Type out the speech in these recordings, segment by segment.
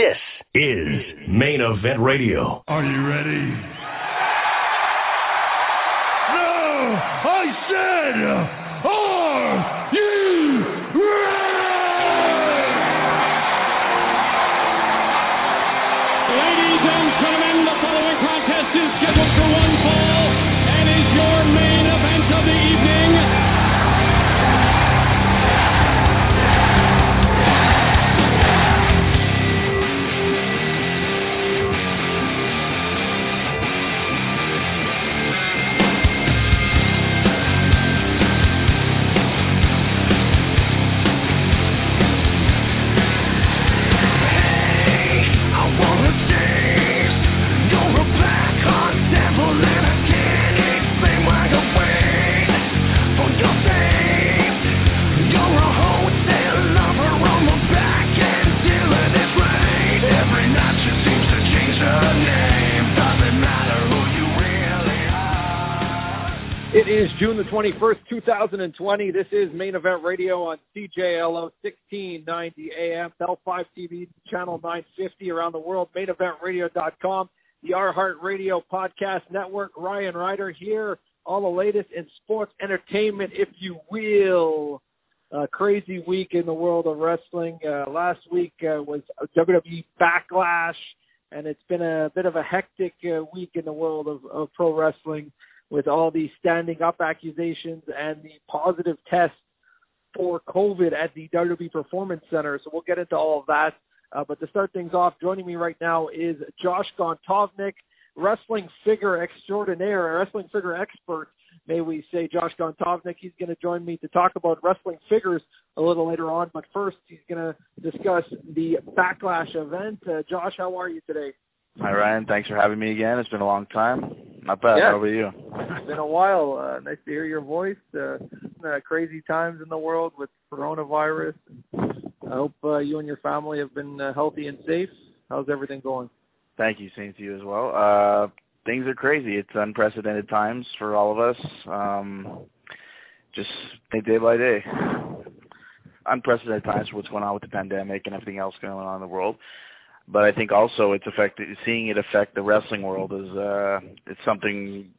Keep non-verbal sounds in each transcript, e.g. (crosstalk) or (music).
This is Main Event Radio. Are you ready? No! I said, are you Ladies June the 21st, 2020. This is Main Event Radio on CJLO 1690 AM, Bell Fibe TV, channel 950 around the world, maineventradio.com, the R Heart Radio Podcast Network. Ryan Rider here. All the latest in sports entertainment, if you will. Uh, crazy week in the world of wrestling. Uh, last week uh, was WWE Backlash, and it's been a bit of a hectic uh, week in the world of, of pro wrestling with all these standing up accusations and the positive test for COVID at the WWE Performance Center. So we'll get into all of that. Uh, but to start things off, joining me right now is Josh Gontovnick, wrestling figure extraordinaire, wrestling figure expert, may we say. Josh Gontovnick, he's going to join me to talk about wrestling figures a little later on. But first, he's going to discuss the Backlash event. Uh, Josh, how are you today? Hi Ryan, thanks for having me again. It's been a long time. Not bad. Yeah. How about you? It's been a while. Uh, nice to hear your voice. Uh, uh, crazy times in the world with coronavirus. I hope uh, you and your family have been uh, healthy and safe. How's everything going? Thank you, same to you as well. Uh, things are crazy. It's unprecedented times for all of us. Um, just day by day. Unprecedented times for what's going on with the pandemic and everything else going on in the world. But I think also it's affected. Seeing it affect the wrestling world is uh, it's something.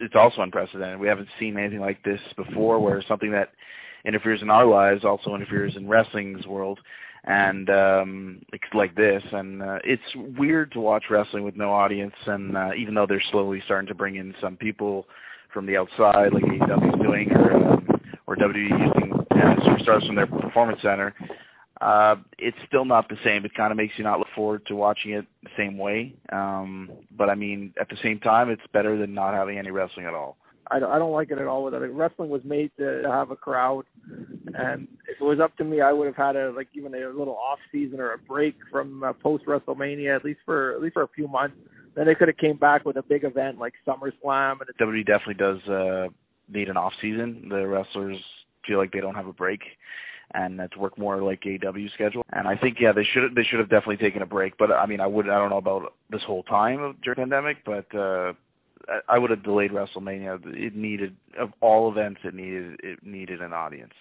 It's also unprecedented. We haven't seen anything like this before, where something that interferes in our lives also interferes in wrestling's world, and um, it's like this. And uh, it's weird to watch wrestling with no audience. And uh, even though they're slowly starting to bring in some people from the outside, like AEW's doing, or um, or WWE using uh, superstars from their performance center, uh, it's still not the same. It kind of makes you not look forward to watching it the same way. Um, but I mean, at the same time, it's better than not having any wrestling at all. I don't, I don't like it at all. With it, wrestling was made to have a crowd, and if it was up to me, I would have had a like even a little off season or a break from uh, post WrestleMania at least for at least for a few months. Then they could have came back with a big event like SummerSlam. And WWE definitely does uh, need an off season. The wrestlers feel like they don't have a break and that's work more like AEW schedule. And I think yeah, they should they should have definitely taken a break. But I mean, I would I don't know about this whole time of during pandemic, but uh, I, would have delayed WrestleMania. It needed of all events, it needed it needed an audience.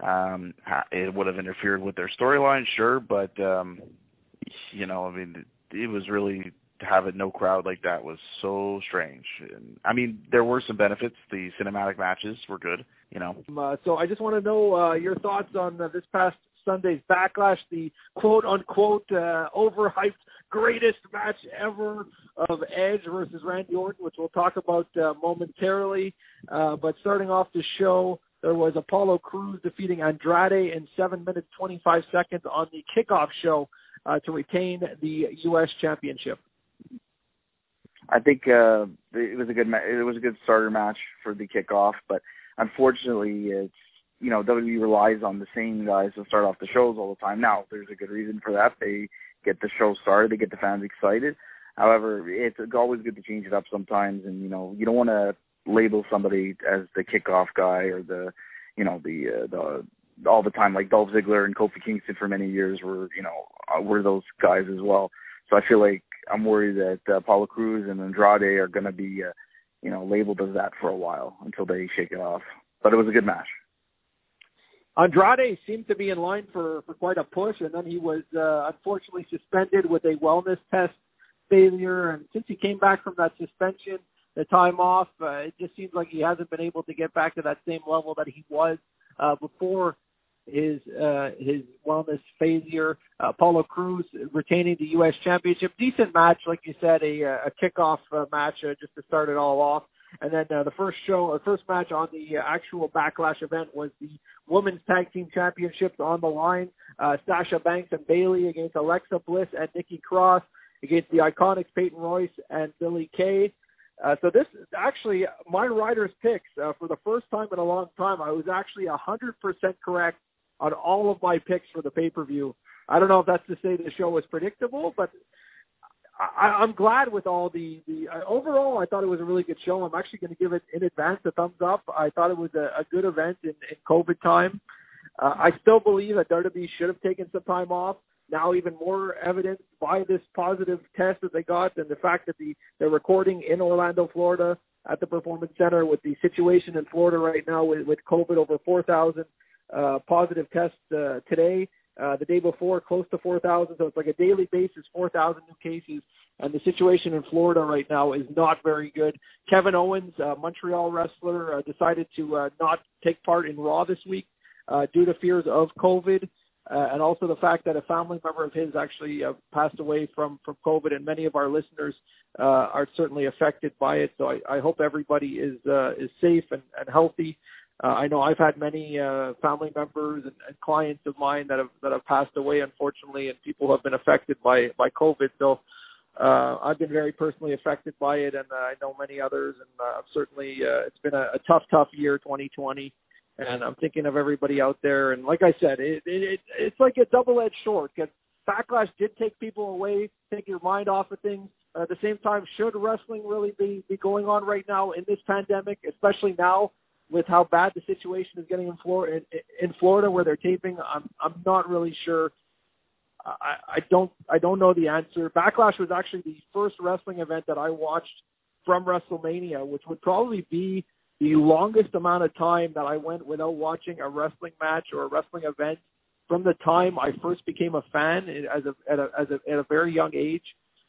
Um, it would have interfered with their storyline, sure, but um, you know, I mean, it, was really to a no crowd like that was so strange. And, I mean, there were some benefits. The cinematic matches were good, you know. uh, so I just want to know uh, your thoughts on uh, this past Sunday's Backlash, the quote unquote uh, overhyped greatest match ever of Edge versus Randy Orton, which we'll talk about uh, momentarily. Uh, but starting off the show, there was Apollo Crews defeating Andrade in 7 minutes 25 seconds on the kickoff show uh, to retain the U.S. Championship. I think uh, it was a good ma- it was a good starter match for the kickoff, but unfortunately, it's you know WWE relies on the same guys to start off the shows all the time. Now, there's a good reason for that. They get the show started, they get the fans excited. However, it's always good to change it up sometimes, and you know you don't want to label somebody as the kickoff guy or the you know the uh, the all the time like Dolph Ziggler and Kofi Kingston for many years were you know uh, were those guys as well. So I feel like I'm worried that uh, Paulo Cruz and Andrade are going to be, uh, you know, labeled as that for a while until they shake it off. But it was a good match. Andrade seemed to be in line for, for quite a push, and then he was uh, unfortunately suspended with a wellness test failure. And since he came back from that suspension, the time off, uh, it just seems like he hasn't been able to get back to that same level that he was uh, before his uh, his wellness failure. Uh, Apollo Crews retaining the U.S. Championship. Decent match, like you said, a, a kickoff uh, match uh, just to start it all off. And then uh, the first show, the first match on the uh, actual Backlash event was the Women's Tag Team Championships on the line. Uh, Sasha Banks and Bayley against Alexa Bliss and Nikki Cross against the Iconics Peyton Royce and Billy Kay. Uh, so this is actually my Rider's picks uh, for the first time in a long time. I was actually a hundred percent correct on all of my picks for the pay per view. I don't know if that's to say the show was predictable, but I, I'm glad with all the the uh, overall. I thought it was a really good show. I'm actually going to give it in advance a thumbs up. I thought it was a, a good event in, in COVID time. Uh, I still believe that WWE should have taken some time off. Now, even more evidence by this positive test that they got, and the fact that the they're recording in Orlando, Florida, at the Performance Center, with the situation in Florida right now with, with COVID, over 4,000 uh, positive tests uh, today. Uh, the day before, close to 4,000. So it's like a daily basis, 4,000 new cases. And the situation in Florida right now is not very good. Kevin Owens, uh, Montreal wrestler, uh, decided to uh, not take part in Raw this week uh, due to fears of COVID. Uh, and also the fact that a family member of his actually uh, passed away from from COVID, and many of our listeners uh, are certainly affected by it. So I, I hope everybody is uh, is safe and, and healthy. Uh, I know I've had many uh, family members and, and clients of mine that have that have passed away, unfortunately, and people have been affected by by COVID. So uh, I've been very personally affected by it, and uh, I know many others. And uh, certainly, uh, it's been a, a tough, tough year, 2020. And I'm thinking of everybody out there. And like I said, it, it, it it's like a double-edged sword. Because backlash did take people away, take your mind off of things. But at the same time, should wrestling really be be going on right now in this pandemic, especially now with how bad the situation is getting in Florida, in, Florida where they're taping, I'm I'm not really sure. I, I don't I don't know the answer. Backlash was actually the first wrestling event that I watched from WrestleMania, which would probably be the longest amount of time that I went without watching a wrestling match or a wrestling event from the time I first became a fan as a at a as a at a very young age.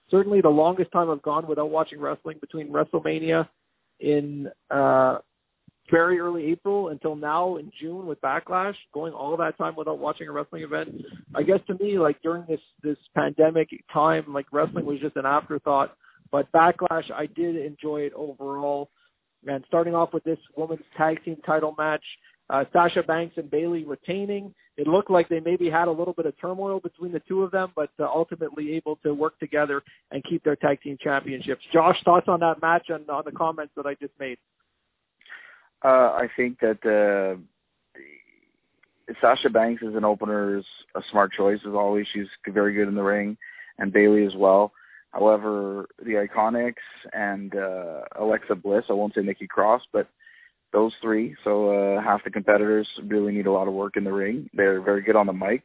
Certainly the longest time I've gone without watching wrestling between WrestleMania in uh very early April until now in June with Backlash, going all that time without watching a wrestling event. I guess to me, like during this this pandemic time, like wrestling was just an afterthought. But Backlash, I did enjoy it overall. And starting off with this women's tag team title match, uh, Sasha Banks and Bayley retaining. It looked like they maybe had a little bit of turmoil between the two of them, but uh, ultimately able to work together and keep their tag team championships. Josh, thoughts on that match and on the comments that I just made? Uh, I think that uh, Sasha Banks as an opener is a smart choice as always. She's very good in the ring, and Bayley as well. However, the Iconics and uh, Alexa Bliss, I won't say Nikki Cross, but those three, so uh, half the competitors really need a lot of work in the ring. They're very good on the mic,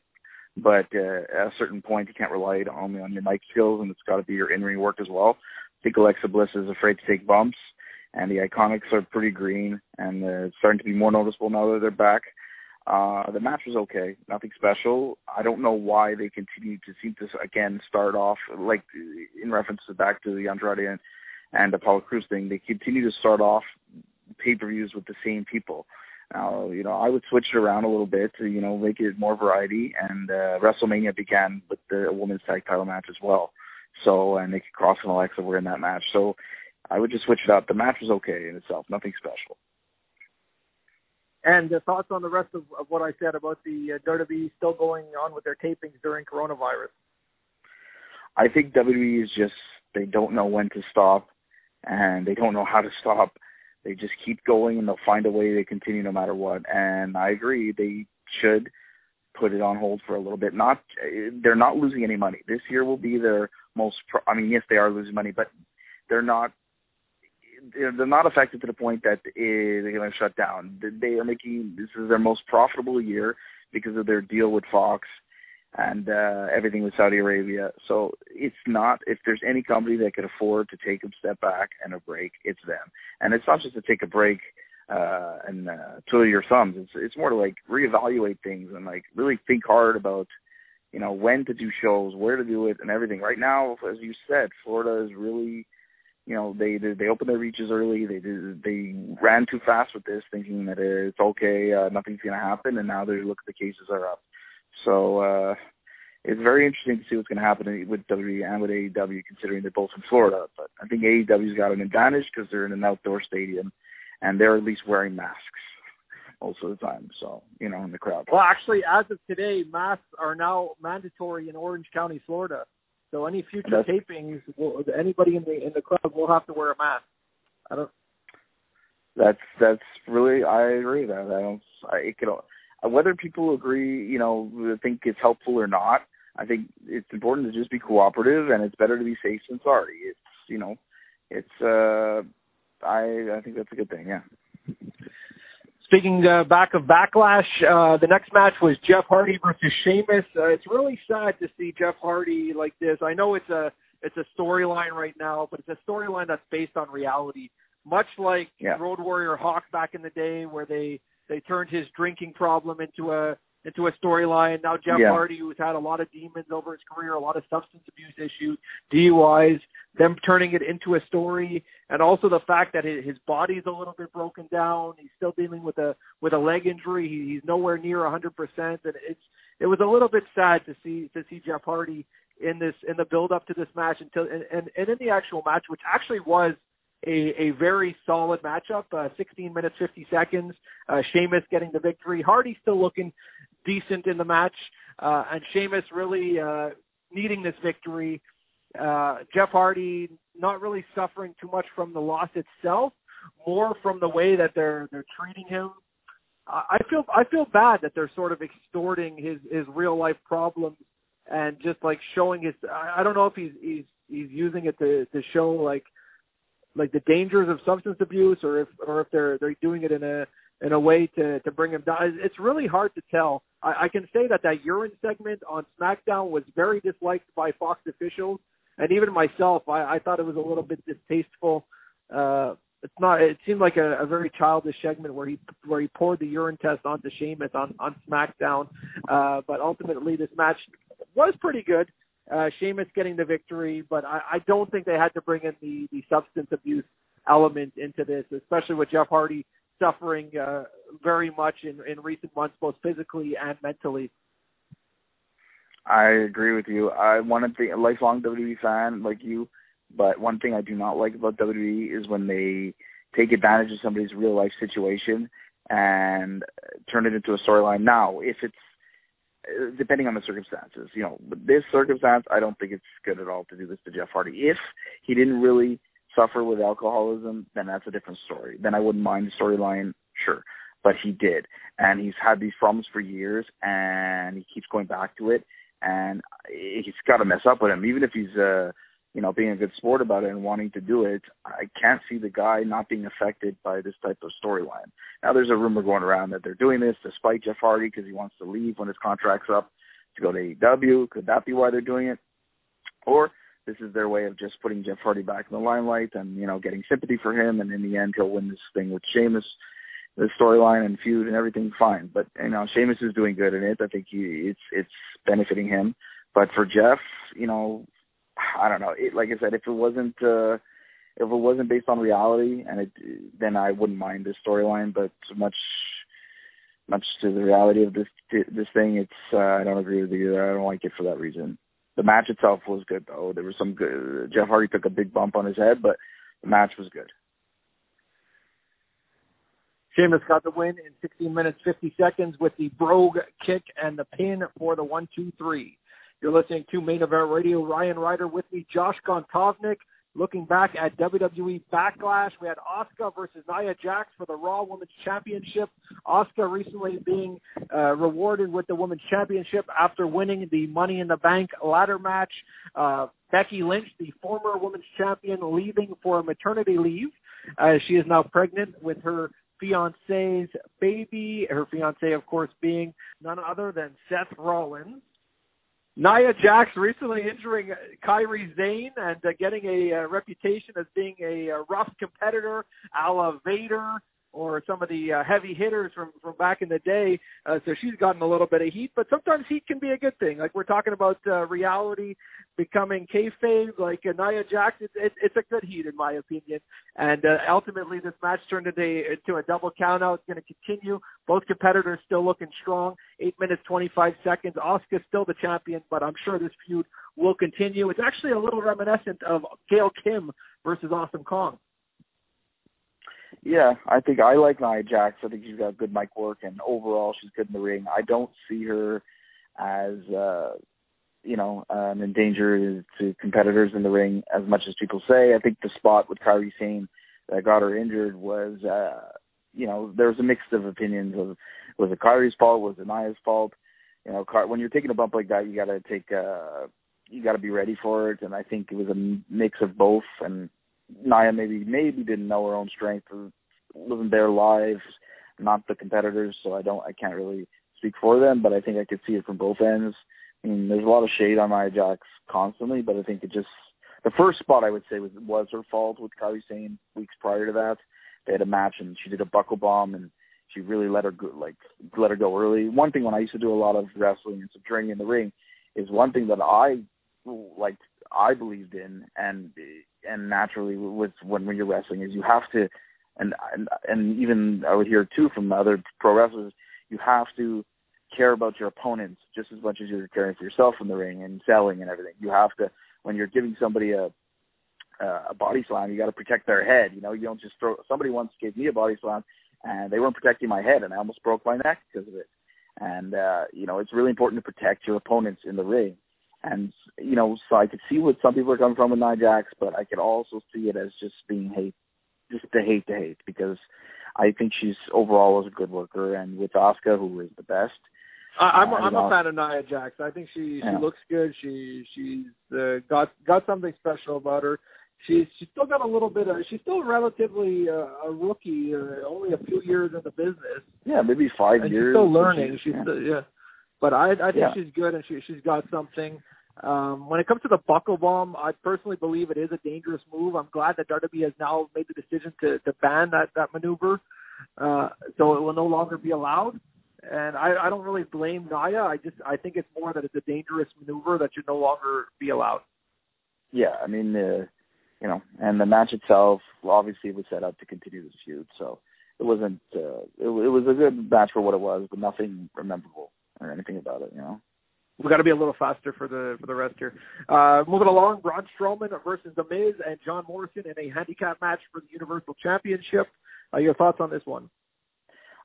but uh, at a certain point, you can't rely only on your mic skills, and it's got to be your in-ring work as well. I think Alexa Bliss is afraid to take bumps, and the Iconics are pretty green, and it's starting to be more noticeable now that they're back. Uh, the match was okay, nothing special. I don't know why they continue to seem to again start off like in reference to back to the Andrade and, and Apollo Crews thing. They continue to start off pay-per-views with the same people. Now, you know, I would switch it around a little bit to, you know, make it more variety. And uh, WrestleMania began with the women's tag title match as well. So, and Nikki Cross and Alexa were in that match. So, I would just switch it up. The match was okay in itself, nothing special. And the thoughts on the rest of, of what I said about the uh, WWE still going on with their tapings during coronavirus? I think WWE is just they don't know when to stop, and they don't know how to stop. They just keep going, and they'll find a way to continue no matter what. And I agree, they should put it on hold for a little bit. Not they're not losing any money. This year will be their most. Pro- I mean, yes, they are losing money, but they're not they're not affected to the point that they're going to shut down. They are making this is their most profitable year because of their deal with Fox and uh, everything with Saudi Arabia. So it's not if there's any company that could afford to take a step back and a break, it's them. And it's not just to take a break uh, and uh, twiddle your thumbs. It's it's more to like reevaluate things and like really think hard about you know when to do shows, where to do it, and everything. Right now, as you said, Florida is really you know they they, they opened their reaches early. They they ran too fast with this, thinking that it's okay, uh, nothing's going to happen, and now they look at the cases are up. So uh, it's very interesting to see what's going to happen with WWE and with AEW, considering they're both in Florida. But I think AEW's got an advantage because they're in an outdoor stadium, and they're at least wearing masks most of the time. So you know, in the crowd. Well, actually, as of today, masks are now mandatory in Orange County, Florida. So any future That's- tapings, will, anybody in the in the crowd will have to wear a mask. I don't. That's that's really I agree that. I don't. I, it could whether people agree, you know, think it's helpful or not. I think it's important to just be cooperative, and it's better to be safe than sorry. It's you know, it's uh, I I think that's a good thing. Yeah. Speaking uh, back of backlash, uh, the next match was Jeff Hardy versus Sheamus. Uh, it's really sad to see Jeff Hardy like this. I know it's a it's a storyline right now, but it's a storyline that's based on reality. Much like Yeah. Road Warrior Hawk back in the day, where they they turned his drinking problem into a into a storyline. Now Jeff Yeah. Hardy, who's had a lot of demons over his career, a lot of substance abuse issues, DUIs, them turning it into a story, and also the fact that his, his body's a little bit broken down. He's still dealing with a with a leg injury. He, he's nowhere near a 100%, and it's it was a little bit sad to see to see Jeff Hardy in this in the build up to this match until and, and, and in the actual match, which actually was a, a very solid matchup, uh, 16 minutes 50 seconds. Uh, Sheamus getting the victory. Hardy still looking decent in the match, uh, and Sheamus really uh, needing this victory. Uh, Jeff Hardy not really suffering too much from the loss itself, more from the way that they're they're treating him. I feel I feel bad that they're sort of extorting his his real life problems and just like showing his. I don't know if he's he's he's using it to to show like like the dangers of substance abuse or if or if they're they're doing it in a in a way to to bring him down. It's really hard to tell. I, I can say that that urine segment on SmackDown was very disliked by Fox officials, and even myself. I, I thought it was a little bit distasteful. Uh, it's not. It seemed like a, a very childish segment where he where he poured the urine test onto Sheamus on on SmackDown. Uh, but ultimately, this match was pretty good. Uh, Sheamus getting the victory, but I, I don't think they had to bring in the the substance abuse element into this, especially with Jeff Hardy suffering uh, very much in, in recent months, both physically and mentally. I agree with you. I to be a lifelong WWE fan like you, but one thing I do not like about WWE is when they take advantage of somebody's real life situation and turn it into a storyline. Now, if it's depending on the circumstances, you know, but this circumstance, I don't think it's good at all to do this to Jeff Hardy. If he didn't really suffer with alcoholism, then that's a different story. Then I wouldn't mind the storyline, sure. But he did, and he's had these problems for years, and he keeps going back to it and he's got to mess up with him. Even if he's, uh, you know, being a good sport about it and wanting to do it, I can't see the guy not being affected by this type of storyline. Now, there's a rumor going around that they're doing this to spite Jeff Hardy because he wants to leave when his contract's up to go to AEW. Could that be why they're doing it? Or this is their way of just putting Jeff Hardy back in the limelight and, you know, getting sympathy for him, and in the end, he'll win this thing with Sheamus the storyline and feud and everything fine. But you know, Sheamus is doing good in it. I think he it's it's benefiting him. But for Jeff, you know, I don't know. It, like I said, if it wasn't uh, if it wasn't based on reality, and it then I wouldn't mind this storyline. But much much to the reality of this this thing, it's uh, I don't agree with you. I don't like it for that reason. The match itself was good though. There was some good. Jeff Hardy took a big bump on his head, but the match was good. Sheamus got the win in 16 minutes 50 seconds with the brogue kick and the pin for the one two three. You're listening to Main Event Radio. Ryan Rider with me, Josh Gontovnick. Looking back at WWE Backlash, we had Asuka versus Nia Jax for the Raw Women's Championship. Asuka recently being uh, rewarded with the Women's Championship after winning the Money in the Bank ladder match. Uh, Becky Lynch, the former Women's Champion, leaving for maternity leave. Uh, she is now pregnant with her fiance's baby. Her fiance, of course, being none other than Seth Rollins. Nia Jax recently injuring Kairi Sane and uh, getting a uh, reputation as being a uh, rough competitor, a la Vader or some of the uh, heavy hitters from from back in the day. Uh, so she's gotten a little bit of heat, but sometimes heat can be a good thing. Like we're talking about uh, reality becoming kayfabe, like uh, Nia Jax. It's, it, it's a good heat in my opinion. And uh, ultimately, this match turned into into a double countout. It's going to continue. Both competitors still looking strong. Eight minutes twenty five seconds. Asuka's still the champion, but I'm sure this feud will continue. It's actually a little reminiscent of Gail Kim versus Awesome Kong. Yeah, I think I like Nia Jax. I think she's got good mic work, and overall, she's good in the ring. I don't see her as uh, you know um, in danger to competitors in the ring as much as people say. I think the spot with Kairi Sane that got her injured was, uh, you know, there was a mix of opinions of was it Kairi's fault, was it Nia's fault? You know, when you're taking a bump like that, you got to take, uh, you got to be ready for it. And I think it was a mix of both. And Nia maybe maybe didn't know her own strength or wasn't there live, not the competitors. So I don't, I can't really speak for them, but I think I could see it from both ends. I mean, there's a lot of shade on Nia Jax constantly, but I think it just the first spot I would say was was her fault with Kairi Sane weeks prior to that. They had a match and she did a buckle bomb and she really let her go, like let her go early. One thing when I used to do a lot of wrestling and some training in the ring is one thing that I like I believed in and and naturally with when when you're wrestling is you have to and and and even I would hear too from other pro wrestlers you have to care about your opponents just as much as you're caring for yourself in the ring and selling and everything. You have to when you're giving somebody a a body slam, you got to protect their head. You know, you don't just throw. Somebody once gave me a body slam, and they weren't protecting my head, and I almost broke my neck because of it. And uh, you know, it's really important to protect your opponents in the ring. And you know, so I could see what some people are coming from with Nia Jax, but I could also see it as just being hate, just the hate to hate, because I think she's overall is a good worker, and with Asuka, who is the best, I'm uh, I'm a fan of Nia Jax. I think she she yeah. looks good. She she's uh, got got something special about her. She's she's still got a little bit of. She's still relatively uh, a rookie, uh, only a few years in the business. Yeah, maybe five and years. She's still learning. She's, she's still, yeah, but I I think yeah. she's good and she she's got something. Um, when it comes to the buckle bomb, I personally believe it is a dangerous move. I'm glad that WWE has now made the decision to to ban that that maneuver, uh, so it will no longer be allowed. And I, I don't really blame Nia. I just I think it's more that it's a dangerous maneuver that should no longer be allowed. Yeah, I mean, uh, you know, and the match itself obviously was set up to continue this feud, so it wasn't. Uh, it, it was a good match for what it was, but nothing memorable or anything about it. You know. We got to be a little faster for the for the rest here. Uh, moving along, Braun Strowman versus The Miz and John Morrison in a handicap match for the Universal Championship. Uh, your thoughts on this one?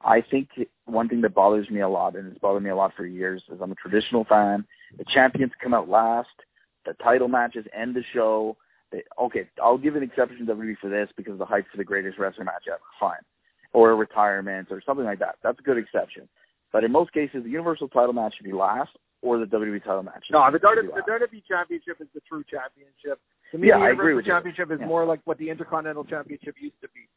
I think one thing that bothers me a lot, and it's bothered me a lot for years, is I'm a traditional fan. The champions come out last. The title matches end the show. They, okay, I'll give an exception to WWE for this because the hype for the greatest wrestling match ever. Fine. Or a retirement or something like that. That's a good exception. But in most cases, the Universal title match should be last or the WWE title match. No, the WWE, the WWE Championship is the true championship. To me, yeah, the I agree with Championship you. is yeah. more like what the Intercontinental Championship used to be.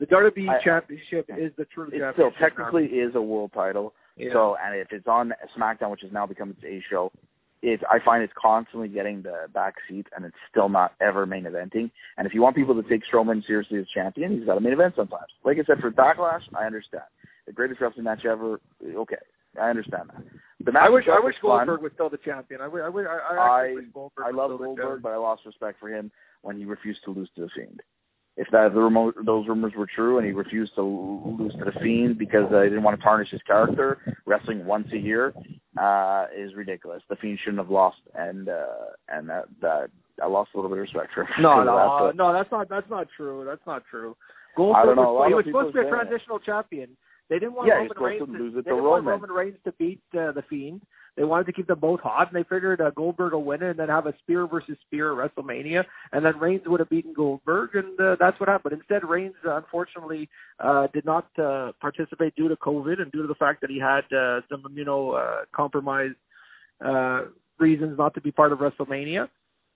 The WWE I, Championship is the true it championship. still technically is a world title. Yeah. So, and if it's on SmackDown, which has now become its A show, it I find it's constantly getting the back seat, and it's still not ever main eventing. And if you want people to take Strowman seriously as champion, he's got a main event sometimes. Like I said, for Backlash, I understand. The greatest wrestling match ever, okay, I understand that. The match I wish I wish fun. Goldberg was still the champion. I wish I, wish, I, I, I, wish Goldberg I love Goldberg, but I lost respect for him when he refused to lose to the Fiend. If that the remote, those rumors were true, and he refused to lose to the Fiend because uh, he didn't want to tarnish his character, wrestling once a year uh, is ridiculous. The Fiend shouldn't have lost, and uh, and that that I lost a little bit of respect for him. No, no, that, uh, no, that's not that's not true. That's not true. I Goldberg don't know, was, he was supposed to be a transitional champion. They didn't want Yeah, Roman Reigns to to, lose it they to Roman. Roman Reigns to beat uh, the Fiend. They wanted to keep them both hot, and they figured uh, Goldberg will win it and then have a spear versus spear at WrestleMania, and then Reigns would have beaten Goldberg, and uh, that's what happened. Instead, Reigns uh, unfortunately uh, did not uh, participate due to COVID and due to the fact that he had uh, some immunocompromised uh, reasons not to be part of WrestleMania.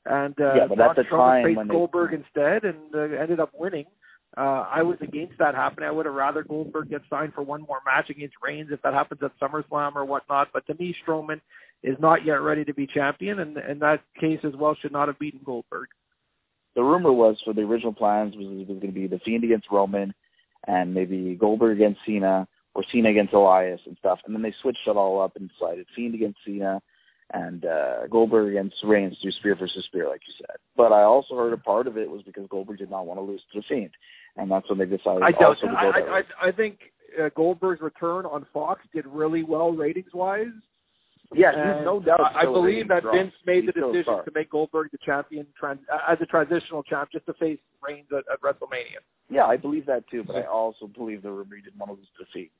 And uh, Yeah, but at the Strowman time faced when they- Goldberg instead, and uh, ended up winning. Uh, Uh, I was against that happening. I would have rather Goldberg get signed for one more match against Reigns if that happens at SummerSlam or whatnot. But to me, Strowman is not yet ready to be champion, and in that case as well should not have beaten Goldberg. the rumor was for the original plans was it was going to be the Fiend against Roman, and maybe Goldberg against Cena or Cena against Elias and stuff. And then they switched it all up and decided Fiend against Cena and uh, Goldberg against Reigns do spear versus spear, like you said. But I also heard a part of it was because Goldberg did not want to lose to the Fiend, and that's when they decided I also to go I, I, way. I think uh, Goldberg's return on Fox did really well ratings wise. Yeah, And he's no doubt. I, I believe that draw. Vince made He's the decision to make Goldberg the champion trans, uh, as a transitional champ, just to face Reigns at, at WrestleMania. Yeah, I believe that too, but I also believe the Rumor didn't want to lose to the Fiend.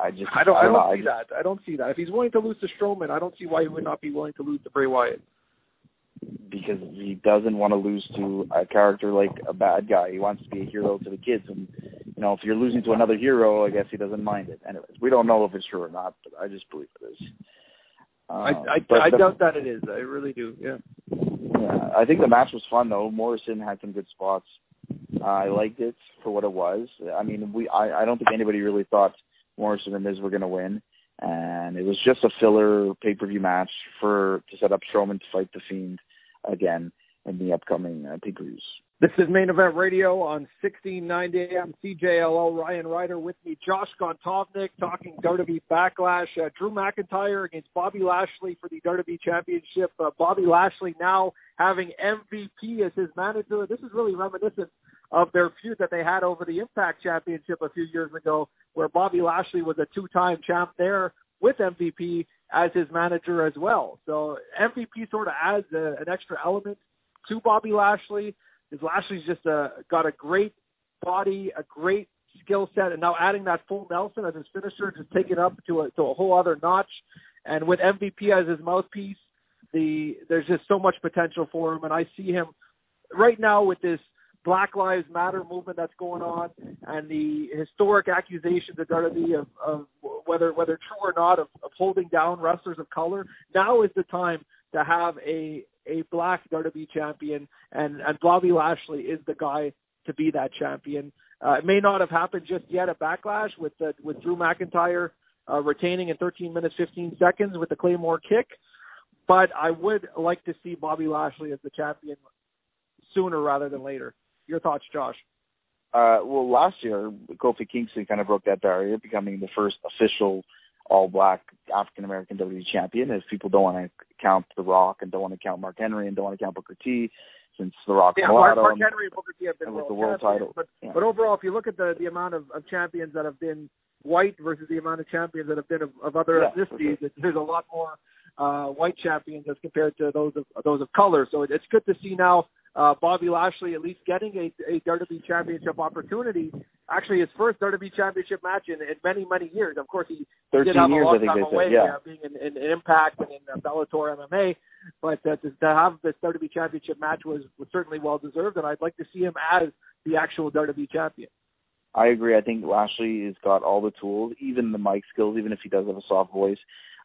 I just I don't. I don't know, see just- that. I don't see that. If he's willing to lose to Strowman, I don't see why he would not be willing to lose to Bray Wyatt. because he doesn't want to lose to a character like a bad guy. He wants to be a hero to the kids, and you know, if you're losing to another hero, I guess he doesn't mind it. Anyways, we don't know if it's true or not, but I just believe it is. I Um, I, but I the- doubt that it is. I really do. Yeah. Yeah, I think the match was fun though. Morrison had some good spots. Uh, I liked it for what it was. I mean, we I, I don't think anybody really thought Morrison and Miz were going to win, and it was just a filler pay per view match for to set up Strowman to fight the Fiend again in the upcoming uh, pay per views. This is Main Event Radio on 1690 AM CJLO. Ryan Rider with me, Josh Gontovnick talking WWE Backlash. Uh, Drew McIntyre against Bobby Lashley for the WWE Championship. Uh, Bobby Lashley now having MVP as his manager. This is really reminiscent of their feud that they had over the Impact Championship a few years ago, where Bobby Lashley was a two-time champ there with MVP as his manager as well. So MVP sort of adds a, an extra element to Bobby Lashley because Lashley's just a, got a great body, a great skill set, and now adding that full Nelson as his finisher, just take it up to a to a whole other notch. And with MVP as his mouthpiece, the there's just so much potential for him, and I see him right now with this Black Lives Matter movement that's going on, and the historic accusations at WWE of, of whether whether true or not of, of holding down wrestlers of color. Now is the time to have a a black WWE champion, and and Bobby Lashley is the guy to be that champion. Uh, it may not have happened just yet at Backlash with the, with Drew McIntyre uh, retaining in 13 minutes 15 seconds with the Claymore kick, but I would like to see Bobby Lashley as the champion sooner rather than later. Your thoughts, Josh? Uh, well, last year Kofi Kingston kind of broke that barrier, becoming the first official all-black African American WWE champion. If people don't want to count The Rock and don't want to count Mark Henry and don't want to count Booker T, since The Rock Yeah, Mark, Mark Henry and Booker T have been with world, the world title. but Yeah. but overall, if you look at the the amount of, of champions that have been white versus the amount of champions that have been of, of other Yeah, ethnicities, it, there's a lot more uh, white champions as compared to those of those of color. So it, it's good to see now uh, Bobby Lashley at least getting a, a WWE Championship opportunity. Actually, his first WWE Championship match in, in many many years. Of course, he did 13 have a long time away, said. Yeah. uh, being in, in, in Impact and in uh, Bellator MMA. But uh, to, to have this WWE Championship match was, was certainly well deserved, and I'd like to see him as the actual WWE champion. I agree. I think Lashley has got all the tools, even the mic skills, even if he does have a soft voice.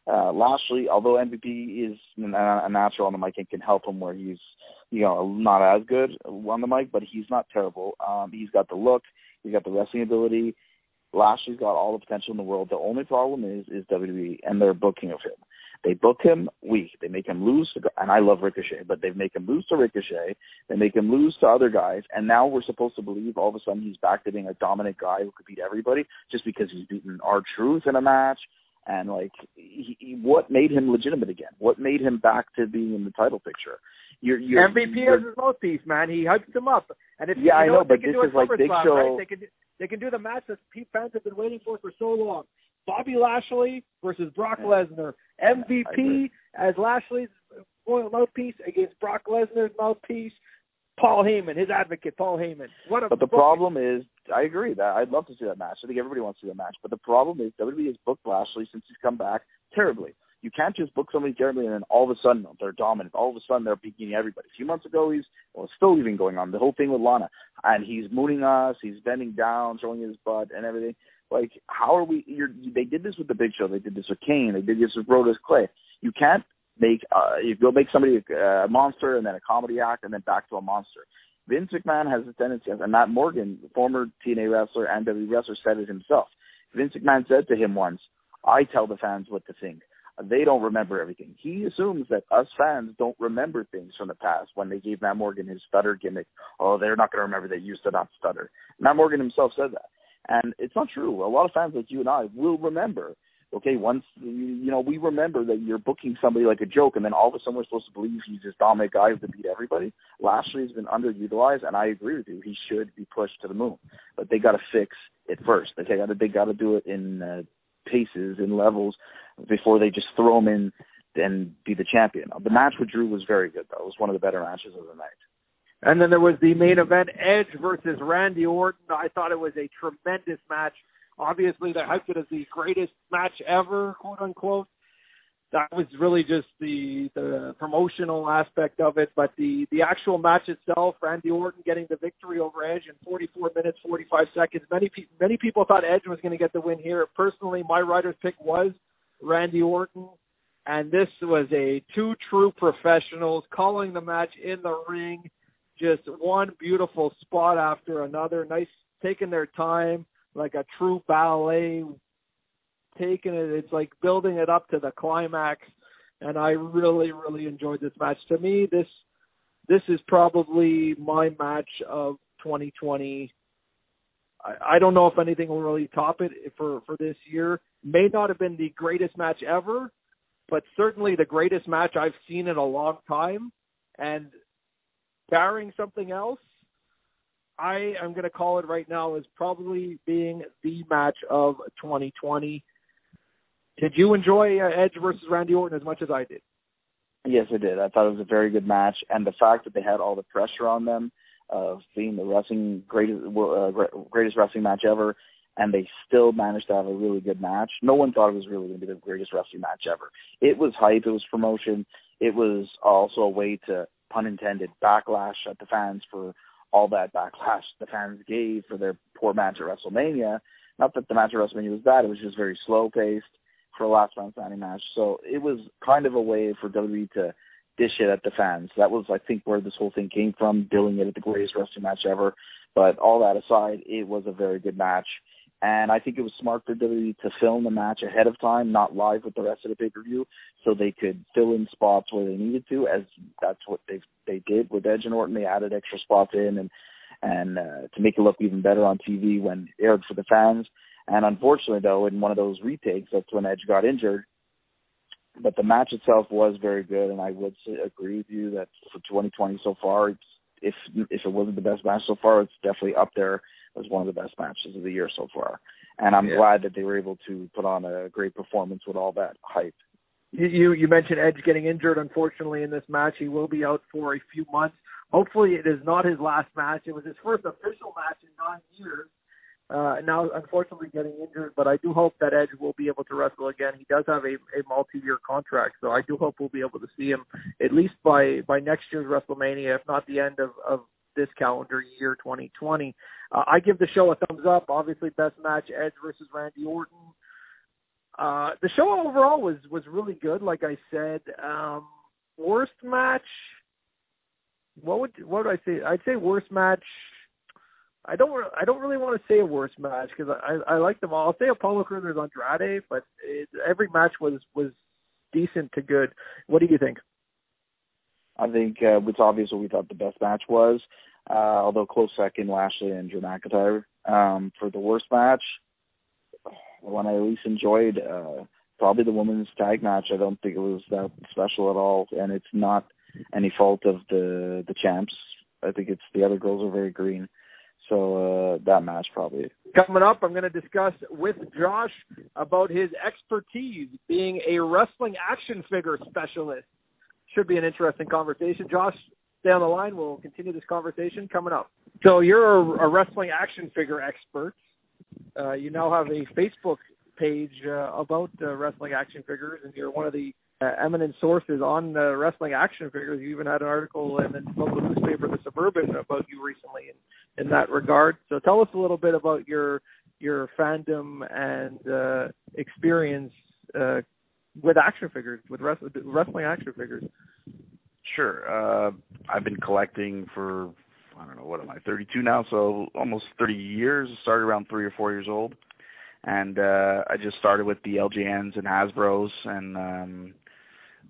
Uh, Lashley, although MVP is a natural on the mic and can help him where he's, you know, not as good on the mic, but he's not terrible. Um, he's got the look, he's got the wrestling ability. Lashley's got all the potential in the world. The only problem is is WWE and their booking of him. They book him weak. They make him lose to, and I love Ricochet, but they make him lose to Ricochet. They make him lose to other guys, and now we're supposed to believe all of a sudden he's back to being a dominant guy who could beat everybody just because he's beaten our truth in a match. And like, he, he, what made him legitimate again? What made him back to being in the title picture? You're, you're, MVP you're, as his mouthpiece, man. He hyped him up, and if Yeah, you I know, know, they but can this do is like Big SummerSlam, Show- right? They can do, they can do the match that Pete fans have been waiting for for so long. Bobby Lashley versus Brock Yeah. Lesnar. MVP agree. as Lashley's mouthpiece against Brock Lesnar's mouthpiece. Paul Heyman, his advocate, Paul Heyman. What a But the problem is, I agree that I'd love to see that match. I think everybody wants to see that match. But the problem is, WWE has booked Lashley since he's come back terribly. You can't just book somebody terribly and then all of a sudden they're dominant. All of a sudden they're beating everybody. A few months ago, he's well, still even going on. The whole thing with Lana, and he's mooning us. He's bending down, showing his butt and everything. Like, how are we? You're, they did this with the Big Show. They did this with Kane. They did this with Brodus Clay. You can't make uh, you go make somebody a, monster and then a comedy act and then back to a monster. Vince McMahon has a tendency, and Matt Morgan, former TNA wrestler and WWE wrestler, said it himself. Vince McMahon said to him once, "I tell the fans what to think. They don't remember everything." He assumes that us fans don't remember things from the past when they gave Matt Morgan his stutter gimmick. Oh, they're not going to remember you used to not stutter. Matt Morgan himself said that. And it's not true. A lot of fans like you and I will remember okay, once you, know, we remember that you're booking somebody like a joke, and then all of a sudden we're supposed to believe he's this dominant guy who can beat everybody. Lashley has been underutilized, and I agree with you. He should be pushed to the moon, but they got to fix it first. They got to they got to do it in uh, paces in levels before they just throw him in and be the champion. The match with Drew was very good, though. It was one of the better matches of the night. And then there was the main event, Edge versus Randy Orton. I thought it was a tremendous match. Obviously, they hyped it as the greatest match ever, quote unquote. That was really just the the promotional aspect of it, but the the actual match itself, Randy Orton getting the victory over Edge in 44 minutes 45 seconds. Many people many people thought Edge was going to get the win here. Personally, my Rider's pick was Randy Orton, and this was a two true professionals calling the match in the ring. Just one beautiful spot after another. Nice taking their time like a true ballet, taking it. It's like building it up to the climax, and I really, really enjoyed this match. To me, this this is probably my match of 2020. I, don't know if anything will really top it for for this year. May not have been the greatest match ever, but certainly the greatest match I've seen in a long time. And barring something else, I am going to call it right now as probably being the match of 2020. Did you enjoy uh, Edge versus Randy Orton as much as I did? Yes, I did. I thought it was a very good match, and the fact that they had all the pressure on them of being the wrestling greatest uh, greatest wrestling match ever, and they still managed to have a really good match. No one thought it was really going to be the greatest wrestling match ever. It was hype. It was promotion. It was also a way to, pun intended, backlash at the fans for all that backlash the fans gave for their poor match at WrestleMania. Not that the match at WrestleMania was bad; it was just very slow paced for a last man standing match. So it was kind of a way for WWE to dish it at the fans. That was, I think, where this whole thing came from, billing it at the greatest wrestling match ever. But all that aside, it was a very good match. And I think it was smart for WWE to film the match ahead of time, not live with the rest of the pay-per-view, so they could fill in spots where they needed to, as that's what they they did with Edge and Orton. They added extra spots in and and uh, to make it look even better on TV when aired for the fans. And unfortunately, though, in one of those retakes, that's when Edge got injured. But the match itself was very good, and I would agree with you that for 2020 so far, it's, if if it wasn't the best match so far, it's definitely up there was one of the best matches of the year so far. And I'm yeah. glad that they were able to put on a great performance with all that hype. You you mentioned Edge getting injured. Unfortunately, in this match, he will be out for a few months. Hopefully, it is not his last match. It was his first official match in nine years. Uh, now, unfortunately, getting injured, but I do hope that Edge will be able to wrestle again. He does have a, a multi-year contract, so I do hope we'll be able to see him at least by by next year's WrestleMania, if not the end of, of this calendar year 2020. Uh, I give the show a thumbs up. Obviously, best match Edge versus Randy Orton. Uh, the show overall was was really good. Like I said, um, worst match. What would what would I say? I'd say worst match. I don't I don't really want to say a worst match because I I like them all. I'll say Apollo Crews Andrade, but it, every match was was decent to good. What do you think? I think uh, it's obvious what we thought the best match was, uh, although close second, Lashley and Drew McIntyre. Um, for the worst match, the one I least enjoyed, uh, probably the women's tag match. I don't think it was that special at all, and it's not any fault of the the champs. I think it's the other girls are very green. So uh, that match probably. Coming up, I'm going to discuss with Josh about his expertise being a wrestling action figure specialist should be an interesting conversation. Josh, stay on the line. We'll continue this conversation coming up. So you're a, a wrestling action figure expert. Uh, you now have a Facebook page uh, about uh, wrestling action figures, and you're one of the uh, eminent sources on uh, wrestling action figures. You even had an article in the local newspaper, The Suburban, about you recently in, in that regard. So tell us a little bit about your your fandom and uh, experience with action figures, with wrestling action figures? Sure. Uh, I've been collecting for I don't know what am I 32 now, so almost 30 years. Started around three or four years old, and uh, I just started with the LJNs and Hasbro's, and um,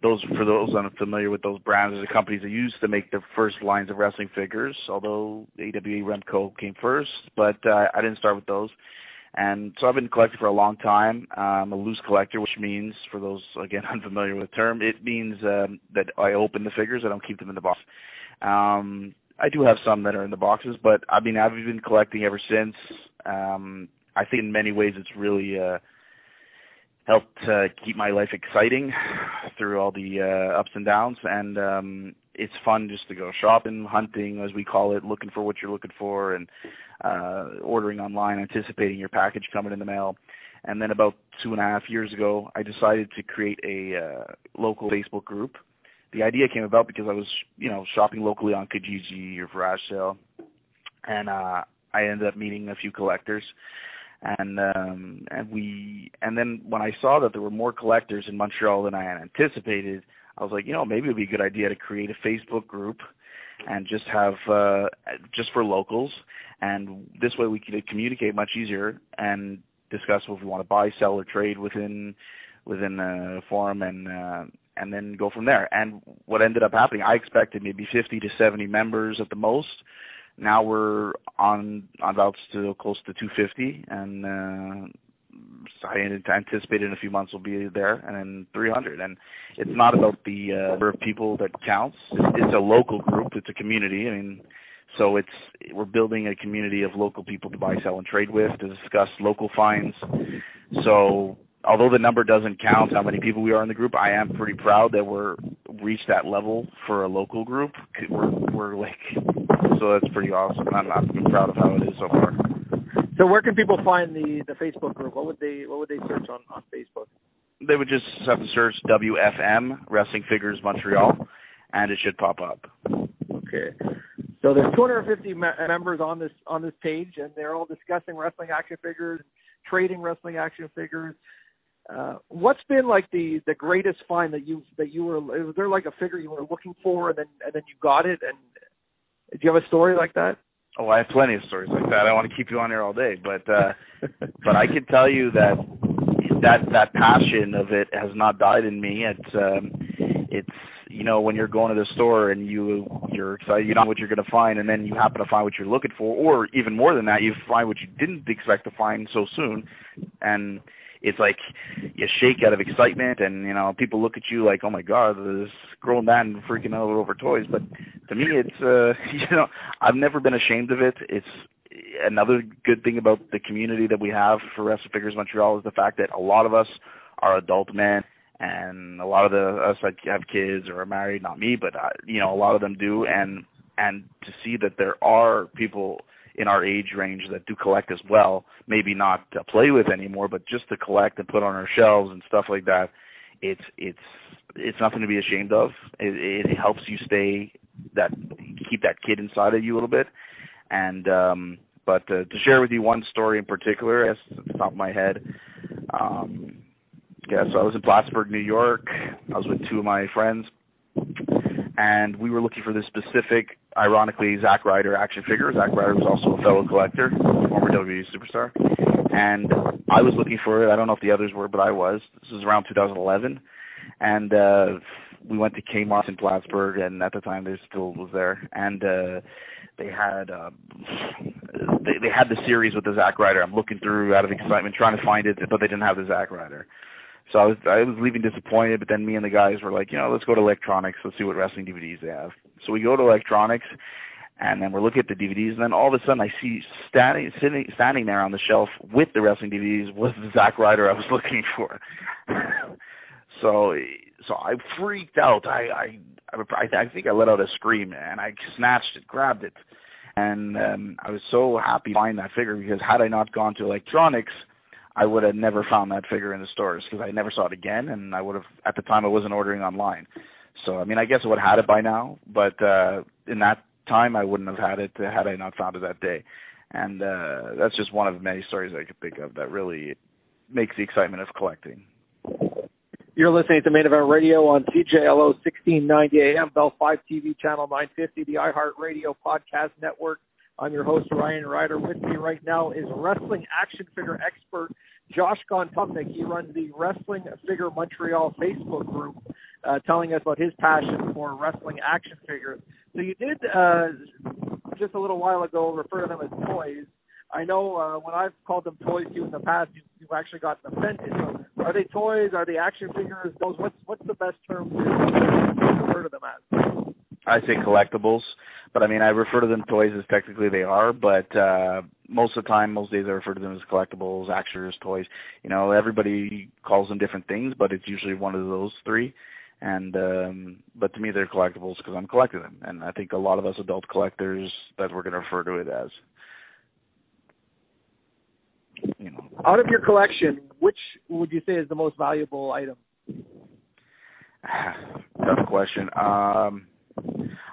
those for those unfamiliar with those brands, are the companies that used to make the first lines of wrestling figures. Although AWA Remco came first, but uh, I didn't start with those. And so I've been collecting for a long time. I'm a loose collector, which means, for those again (laughs) unfamiliar with the term, it means um, that I open the figures. I don't keep them in the box. Um, I do have some that are in the boxes, but I mean I've been collecting ever since. Um, I think in many ways it's really uh, helped uh, keep my life exciting (sighs) through all the uh, ups and downs, and um, it's fun just to go shopping, hunting, as we call it, looking for what you're looking for, and uh, ordering online, anticipating your package coming in the mail. And then about two and a half years ago, I decided to create a uh, local Facebook group. The idea came about because I was, you know, shopping locally on Kijiji or Garage Sale, and uh, I ended up meeting a few collectors and um and we and then when I saw that there were more collectors in Montreal than I had anticipated, I was like, you know, maybe it would be a good idea to create a Facebook group and just have uh just for locals and this way we could communicate much easier and discuss what we want to buy, sell or trade within within a forum and uh and then go from there. And what ended up happening, I expected maybe 50 to 70 members at the most now we're on on about to close to 250, and uh, I anticipate in a few months we'll be there, and then 300. And it's not about the uh, number of people that counts. It's a local group. It's a community. I mean, so it's we're building a community of local people to buy, sell, and trade with to discuss local finds. So although the number doesn't count how many people we are in the group, I am pretty proud that we're reached that level for a local group. We're we're like so that's pretty awesome. I'm I'm proud of how it is so far. So where can people find the the Facebook group? What would they what would they search on on Facebook? They would just have to search WFM Wrestling Figures Montreal, and it should pop up. Okay. So there's 250 me- members on this on this page, and they're all discussing wrestling action figures, trading wrestling action figures. Uh, what's been like the the greatest find that you that you were was there like a figure you were looking for and then and then you got it and do you have a story like that? Oh, I have plenty of stories like that. I want to keep you on here all day, but uh, but I can tell you that that that passion of it has not died in me. It's um, it's you know when you're going to the store and you you're excited, you know what you're going to find, and then you happen to find what you're looking for, or even more than that, you find what you didn't expect to find so soon, and it's like you shake out of excitement and you know people look at you like oh my god this grown man freaking out over toys. But to me it's uh (laughs) you know i've never been ashamed of it. It's another good thing about the community that we have for wrestling figures montreal is the fact that a lot of us are adult men and a lot of the us that have kids or are married not me but uh, you know a lot of them do. And and to see that there are people in our age range that do collect as well. Maybe not to play with anymore, but just to collect and put on our shelves and stuff like that. It's it's it's nothing to be ashamed of. It, it helps you stay that keep that kid inside of you a little bit. And um, but uh, to share with you one story in particular, as the top of my head. Um, yeah, so I was in Plattsburgh, New York. I was with two of my friends, and we were looking for this specific ironically, Zack Ryder action figure. Zack Ryder was also a fellow collector, former WWE superstar. And I was looking for it. I don't know if the others were, but I was. This was around 2011. And uh, we went to Kmart in Plattsburgh, and at the time they still was there. And uh, they had uh, they, they had the series with the Zack Ryder. I'm looking through out of excitement, trying to find it, but they didn't have the Zack Ryder. So I was I was leaving disappointed, but then me and the guys were like, you know, let's go to electronics, let's see what wrestling DVDs they have. So we go to electronics, and then we're looking at the DVDs, and then all of a sudden I see standing sitting standing there on the shelf with the wrestling DVDs was the Zack Ryder I was (laughs) looking for. (laughs) so so I freaked out. I I I, I think I let out a scream, and I snatched it, grabbed it, and um, I was so happy to find that figure because had I not gone to electronics I would have never found that figure in the stores because I never saw it again, and I would have at the time I wasn't ordering online. So I mean, I guess I would have had it by now, but uh, in that time I wouldn't have had it had I not found it that day. And uh, that's just one of many stories I could think of that really makes the excitement of collecting. You're listening to Main Event Radio on CJLO 1690 AM, Bell Fibe TV, Channel 950, the iHeart Radio Podcast Network. I'm your host, Ryan Rider. With me right now is wrestling action figure expert Josh Gontovnick. He runs the Wrestling Figure Montreal Facebook group. uh, telling us about his passion for wrestling action figures. So you did uh, just a little while ago refer to them as toys. I know uh, when I've called them toys to you in the past, you, you've actually gotten offended. So are they toys? Are they action figures? Those what's what's the best term to refer to them as? I say collectibles, but I mean I refer to them toys as technically they are, but uh most of the time, most days I refer to them as collectibles, actors, toys. You know, everybody calls them different things, but it's usually one of those three. And um but to me they're collectibles because I'm collecting them, and I think a lot of us adult collectors that we're going to refer to it as. You know. Out of your collection, which would you say is the most valuable item? (sighs) Tough question. Um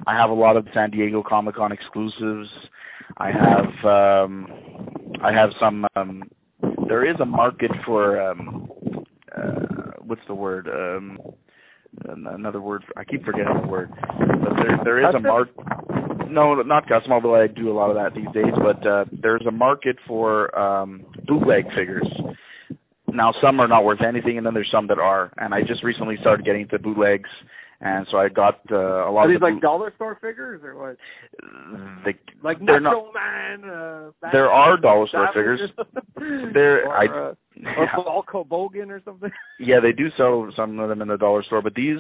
I have a lot of San Diego Comic Con exclusives. I have um I have some um there is a market for um uh what's the word? Um another word I keep forgetting the word. But there there is a market no, not custom, although I do a lot of that these days, but uh there's a market for um bootleg figures. Now some are not worth anything and then there's some that are. And I just recently started getting into bootlegs and so I got uh, a lot Are of these the like dollar store figures or what? they, Like they're not- Man. Uh, there are dollar store figures. There- or, I- uh, Yeah. or Hulk Hogan or something. Yeah, they do sell some of them in the dollar store, but these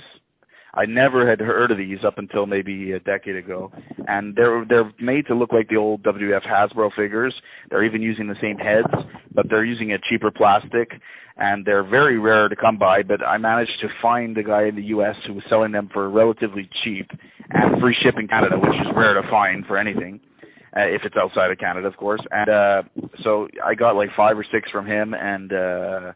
I never had heard of these up until maybe a decade ago. And they're they're made to look like the old WF Hasbro figures. They're even using the same heads, but they're using a cheaper plastic and they're very rare to come by, but I managed to find a guy in the US who was selling them for relatively cheap and free shipping Canada, which is rare to find for anything. Uh, if it's outside of Canada, of course. And uh so I got like 5 or 6 from him and uh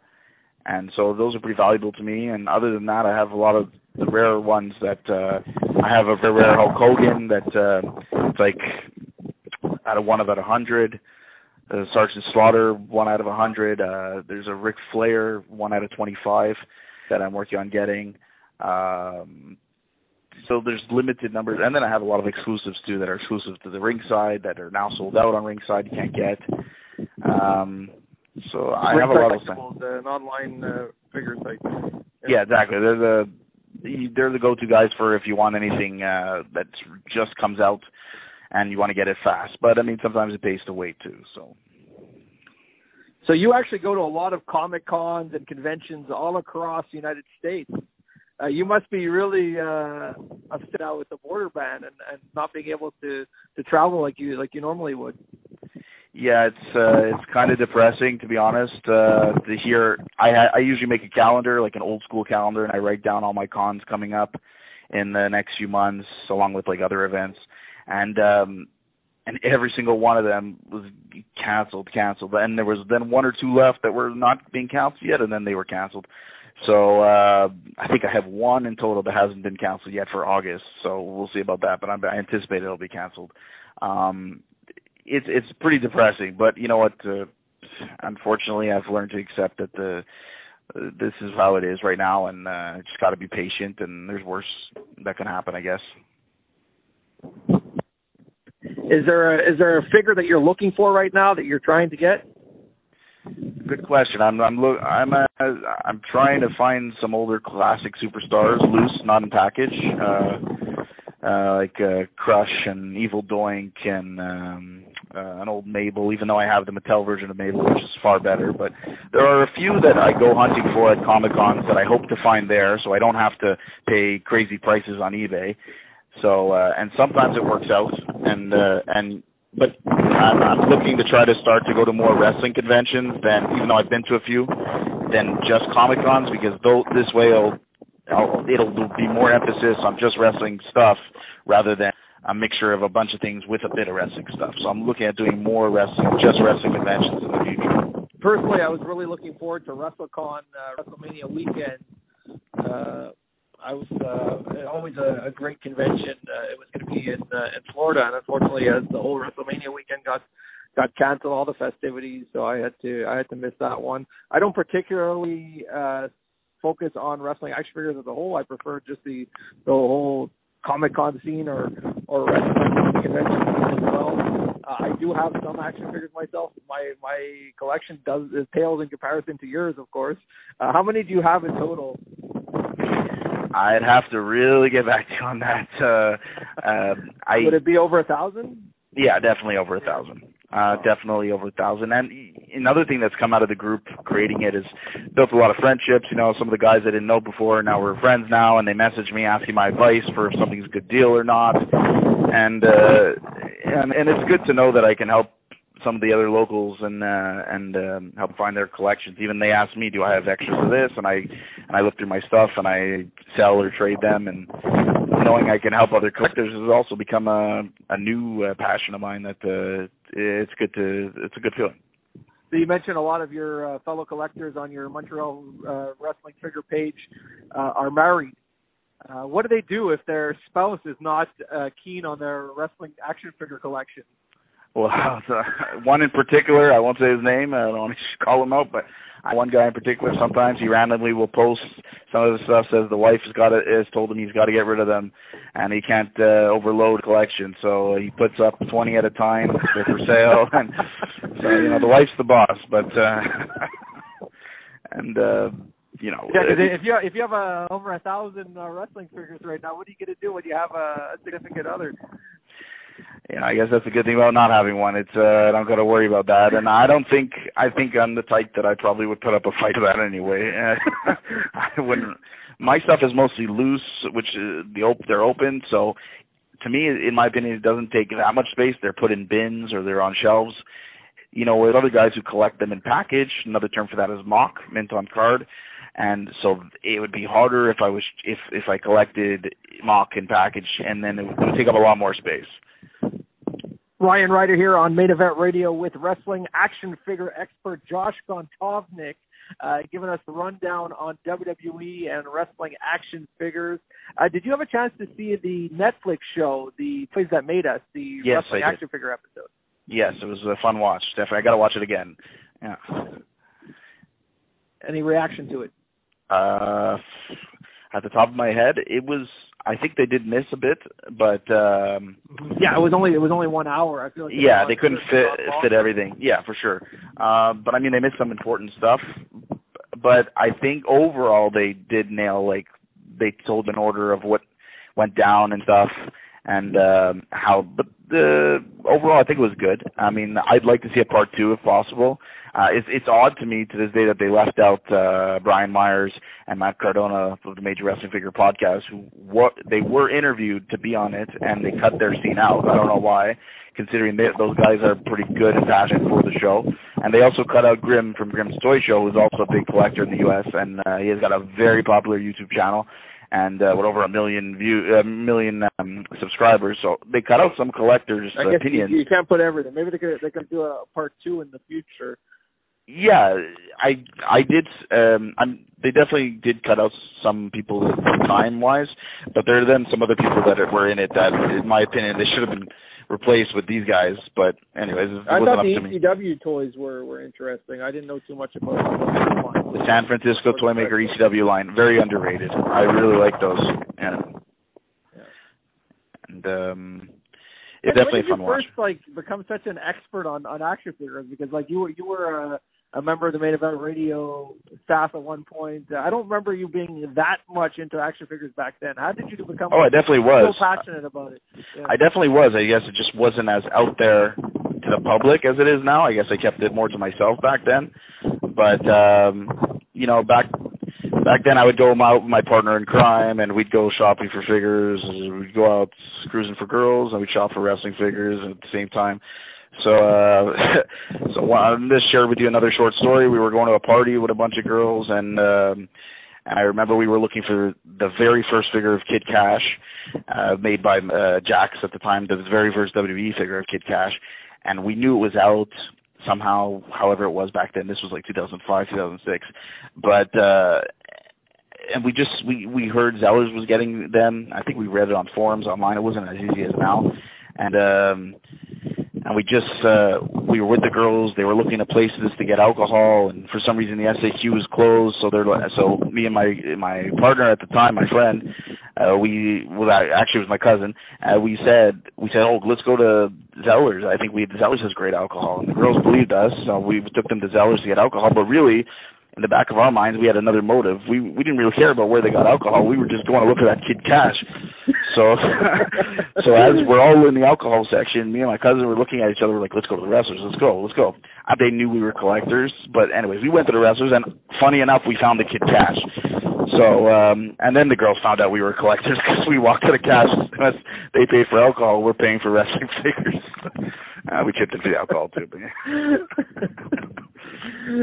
and so those are pretty valuable to me. And other than that, I have a lot of the rare ones that uh, I have a very rare Hulk Hogan that uh, it's like out of one about a hundred. Uh, Sergeant Slaughter, one out of a hundred. Uh, there's a Ric Flair, one out of twenty-five, that I'm working on getting. Um, so there's limited numbers, and then I have a lot of exclusives too that are exclusive to the ringside that are now sold out on ringside. You can't get. Um, so I have a lot of. Collectibles, an online uh, figure site. Yeah, exactly. They're the they're the go-to guys for if you want anything uh, that just comes out and you want to get it fast. But I mean, sometimes it pays to wait too. So So you actually go to a lot of comic cons and conventions all across the United States. Uh, you must be really uh, upset now with the border ban and, and not being able to to travel like you like you normally would. Yeah, it's uh, it's kind of depressing to be honest. Uh, to hear, I I usually make a calendar, like an old school calendar, and I write down all my cons coming up in the next few months, along with like other events, and um, and every single one of them was canceled, canceled, and there was then one or two left that were not being canceled yet, and then they were canceled. So uh, I think I have one in total that hasn't been canceled yet for August. So we'll see about that, but I'm, I anticipate it'll be canceled. Um, it's it's pretty depressing, but you know what? Uh, unfortunately, I've learned to accept that the uh, this is how it is right now, and uh, just got to be patient. And there's worse that can happen, I guess. Is there a, is there a figure that you're looking for right now that you're trying to get? Good question. I'm I'm look I'm uh, I'm trying to find some older classic superstars loose, not in package, uh, uh, like uh, Crush and Evil Doink and um, uh, an old Mabel. Even though I have the Mattel version of Mabel, which is far better, but there are a few that I go hunting for at Comic Cons that I hope to find there, so I don't have to pay crazy prices on eBay. So uh, and sometimes it works out, and uh, and but I'm, I'm looking to try to start to go to more wrestling conventions than even though I've been to a few than just Comic Cons because though this way I'll, I'll it'll be more emphasis on just wrestling stuff rather than a mixture of a bunch of things with a bit of wrestling stuff. So I'm looking at doing more wrestling, just wrestling conventions in the future. Personally, I was really looking forward to WrestleCon, uh, WrestleMania weekend. Uh, I was uh, always a, a great convention. Uh, it was going to be in uh, in Florida, and unfortunately, as the whole WrestleMania weekend got got canceled, all the festivities, so I had to I had to miss that one. I don't particularly uh, focus on wrestling action figures as a whole. I prefer just the the whole Comic Con scene or or convention scene as well. Uh, I do have some action figures myself. My my collection does is pales in comparison to yours, of course. Uh, how many do you have in total? I'd have to really get back to you on that. Uh, uh, I Would it be over a thousand? yeah, definitely over a thousand. Uh, definitely over a thousand. And another thing that's come out of the group creating it is built a lot of friendships. You know, some of the guys I didn't know before now we're friends now, and they message me asking my advice for if something's a good deal or not. And uh, and and it's good to know that I can help some of the other locals and uh, and um, help find their collections. Even they ask me, do I have extras of this? And I and I look through my stuff and I sell or trade them. And knowing I can help other collectors has also become a a new uh, passion of mine. That uh, it's good to it's a good feeling. So you mentioned a lot of your uh, fellow collectors on your Montreal uh, wrestling figure page uh, are married. Uh, what do they do if their spouse is not uh, keen on their wrestling action figure collection? Well, so (laughs) one in particular, I won't say his name. I don't want to (laughs) call him out, but one guy in particular, sometimes he randomly will post some of the stuff. Says the wife has got to, has told him he's got to get rid of them, and he can't uh, overload collection. So he puts up twenty at a time. They're for sale, (laughs) and so you know the wife's the boss. But uh, and uh, you know, Yeah, 'cause if you if you have a, over a thousand uh, wrestling figures right now, what are you going to do when you have a, a significant other? Yeah, I guess that's a good thing about not having one. It's uh, I don't got to worry about that, and I don't think I think I'm the type that I probably would put up a fight that anyway. (laughs) I wouldn't. My stuff is mostly loose, which uh, the op- they're open, so to me, in my opinion, it doesn't take that much space. They're put in bins or they're on shelves. You know, with other guys who collect them in package, another term for that is MOC, mint on card. And so it would be harder if I was if if I collected MOC in package, and then it would take up a lot more space. Ryan Rider here on Main Event Radio with wrestling action figure expert Josh Gontovnick, uh, giving us the rundown on WWE and wrestling action figures. Uh, did you have a chance to see the Netflix show, The Toys That Made Us, the Yes, wrestling action figure episode? Yes, it was a fun watch. Definitely, I got to watch it again. Yeah. Any reaction to it? Uh, at the top of my head, it was. I think they did miss a bit, but um, Yeah, it was only it was only one hour. I feel like yeah, they couldn't fit fit everything. Yeah, for sure. Uh, but I mean, they missed some important stuff. But I think overall they did nail like they told an order of what went down and stuff, and um, how. But the overall, I think it was good. I mean, I'd like to see a part two if possible. Uh, it's it's odd to me to this day that they left out uh, Brian Myers and Matt Cardona of the Major Wrestling Figure podcast, who what they were interviewed to be on it, and they cut their scene out. I don't know why, considering that those guys are pretty good and passionate for the show. And they also cut out Grim from Grim's Toy Show, who's also a big collector in the U.S. and uh, he has got a very popular YouTube channel and uh, with over a million view, a million um, subscribers. So they cut out some collectors' I guess you, opinions. you can't put everything. Maybe they could they could do a part two in the future. Yeah, I I did. Um, I'm, they definitely did cut out some people time wise, but there are then some other people that were in it that, in my opinion, they should have been replaced with these guys. But anyways, it I thought up the to me. ECW toys were were interesting. I didn't know too much about them. The San Francisco Toymaker ECW line, very underrated. I really like those. Yeah. And um, it's definitely when did you watch. first like become such an expert on on action figures? Because like you were you were a, a member of the main event radio staff at one point. Uh, I don't remember you being that much into action figures back then. How did you become Oh, I definitely was so passionate about it? Yeah. I definitely was. I guess it just wasn't as out there to the public as it is now. I guess I kept it more to myself back then. But um, you know, back back then I would go out with my partner in crime and we'd go shopping for figures. We'd go out cruising for girls and we'd shop for wrestling figures at the same time. So uh (laughs) so I'm just share with you another short story. We were going to a party with a bunch of girls and um and I remember we were looking for the very first figure of Kid Kash, uh, made by uh, Jakks at the time, the very first WWE figure of Kid Kash, and we knew it was out somehow, however it was back then. This was like 2005, 2006, but uh, and we just we we heard Zellers was getting them. I think we read it on forums online. It wasn't as easy as now, and um, and we just uh we were with the girls. They were looking at places to get alcohol. And for some reason the SAQ was closed. So they're so me and my my partner at the time my friend uh we well that actually it was my cousin uh we said we said oh let's go to Zellers. I think we Zellers has great alcohol. And the girls believed us. So we took them to Zellers to get alcohol. But really in the back of our minds, we had another motive. We we didn't really care about where they got alcohol. We were just going to look at that Kid Kash. So (laughs) so as we're all in the alcohol section, me and my cousin were looking at each other. We're like, let's go to the wrestlers. Let's go. Let's go. They knew we were collectors, but anyways, we went to the wrestlers, and funny enough, we found the Kid Kash. So, um, and then the girls found out we were collectors (laughs) because we walked to the cash. they paid for alcohol. We're paying for wrestling (laughs) figures. uh, we chipped in for the alcohol too, but yeah.